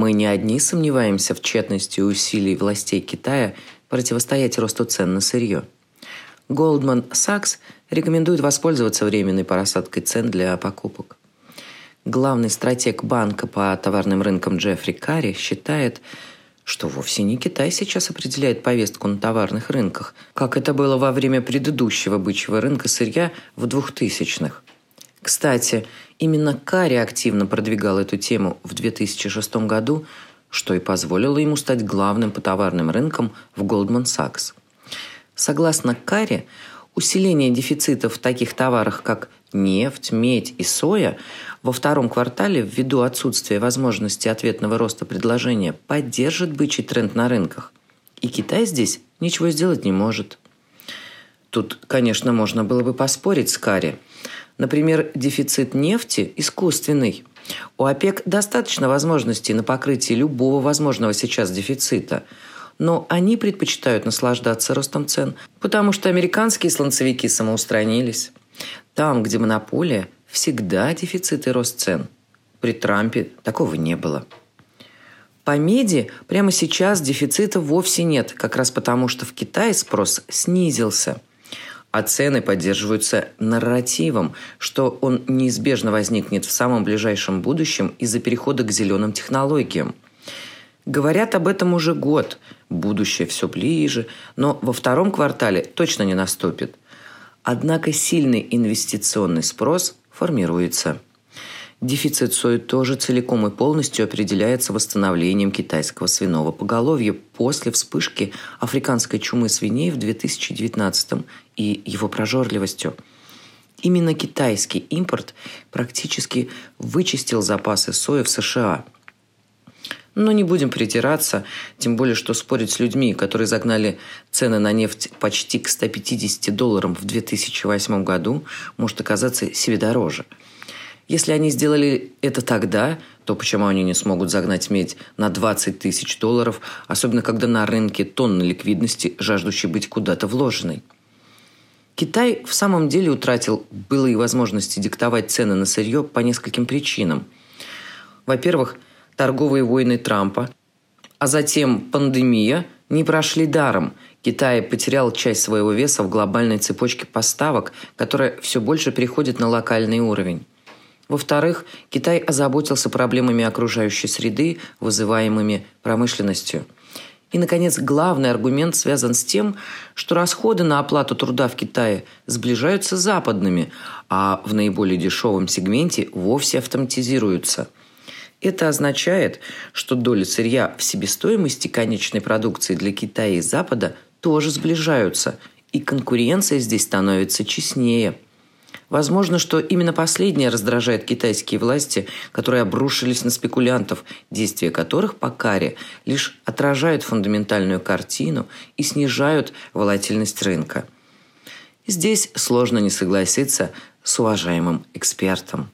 Мы не одни сомневаемся в тщетности усилий властей Китая противостоять росту цен на сырье. Goldman Sachs рекомендует воспользоваться временной просадкой цен для покупок. Главный стратег банка по товарным рынкам Джеффри Карри считает, что вовсе не Китай сейчас определяет повестку на товарных рынках, как это было во время предыдущего бычьего рынка сырья в 2000-х. Кстати, именно Карри активно продвигал эту тему в 2006 году, что и позволило ему стать главным по товарным рынкам в Goldman Sachs. Согласно Карри, усиление дефицита в таких товарах, как нефть, медь и соя, во втором квартале ввиду отсутствия возможности ответного роста предложения поддержит бычий тренд на рынках. И Китай здесь ничего сделать не может. Тут, конечно, можно было бы поспорить с Карри – Например, дефицит нефти искусственный. У ОПЕК достаточно возможностей на покрытие любого возможного сейчас дефицита. Но они предпочитают наслаждаться ростом цен, потому что американские слонцевики самоустранились. Там, где монополия, всегда дефицит и рост цен. При Трампе такого не было. По меди прямо сейчас дефицита вовсе нет, как раз потому, что в Китае спрос снизился – а цены поддерживаются нарративом, что он неизбежно возникнет в самом ближайшем будущем из-за перехода к зеленым технологиям. Говорят об этом уже год, будущее все ближе, но во втором квартале точно не наступит. Однако сильный инвестиционный спрос формируется – Дефицит сои тоже целиком и полностью определяется восстановлением китайского свиного поголовья после вспышки африканской чумы свиней в 2019 и его прожорливостью. Именно китайский импорт практически вычистил запасы сои в США. Но не будем притираться, тем более, что спорить с людьми, которые загнали цены на нефть почти к 150 долларам в 2008 году, может оказаться себе дороже – если они сделали это тогда, то почему они не смогут загнать медь на 20 тысяч долларов, особенно когда на рынке тонны ликвидности, жаждущей быть куда-то вложенной? Китай в самом деле утратил былые возможности диктовать цены на сырье по нескольким причинам. Во-первых, торговые войны Трампа, а затем пандемия не прошли даром. Китай потерял часть своего веса в глобальной цепочке поставок, которая все больше переходит на локальный уровень. Во-вторых, Китай озаботился проблемами окружающей среды, вызываемыми промышленностью. И, наконец, главный аргумент связан с тем, что расходы на оплату труда в Китае сближаются с западными, а в наиболее дешевом сегменте вовсе автоматизируются. Это означает, что доля сырья в себестоимости конечной продукции для Китая и Запада тоже сближаются, и конкуренция здесь становится честнее – Возможно, что именно последнее раздражает китайские власти, которые обрушились на спекулянтов, действия которых по каре лишь отражают фундаментальную картину и снижают волатильность рынка. Здесь сложно не согласиться с уважаемым экспертом.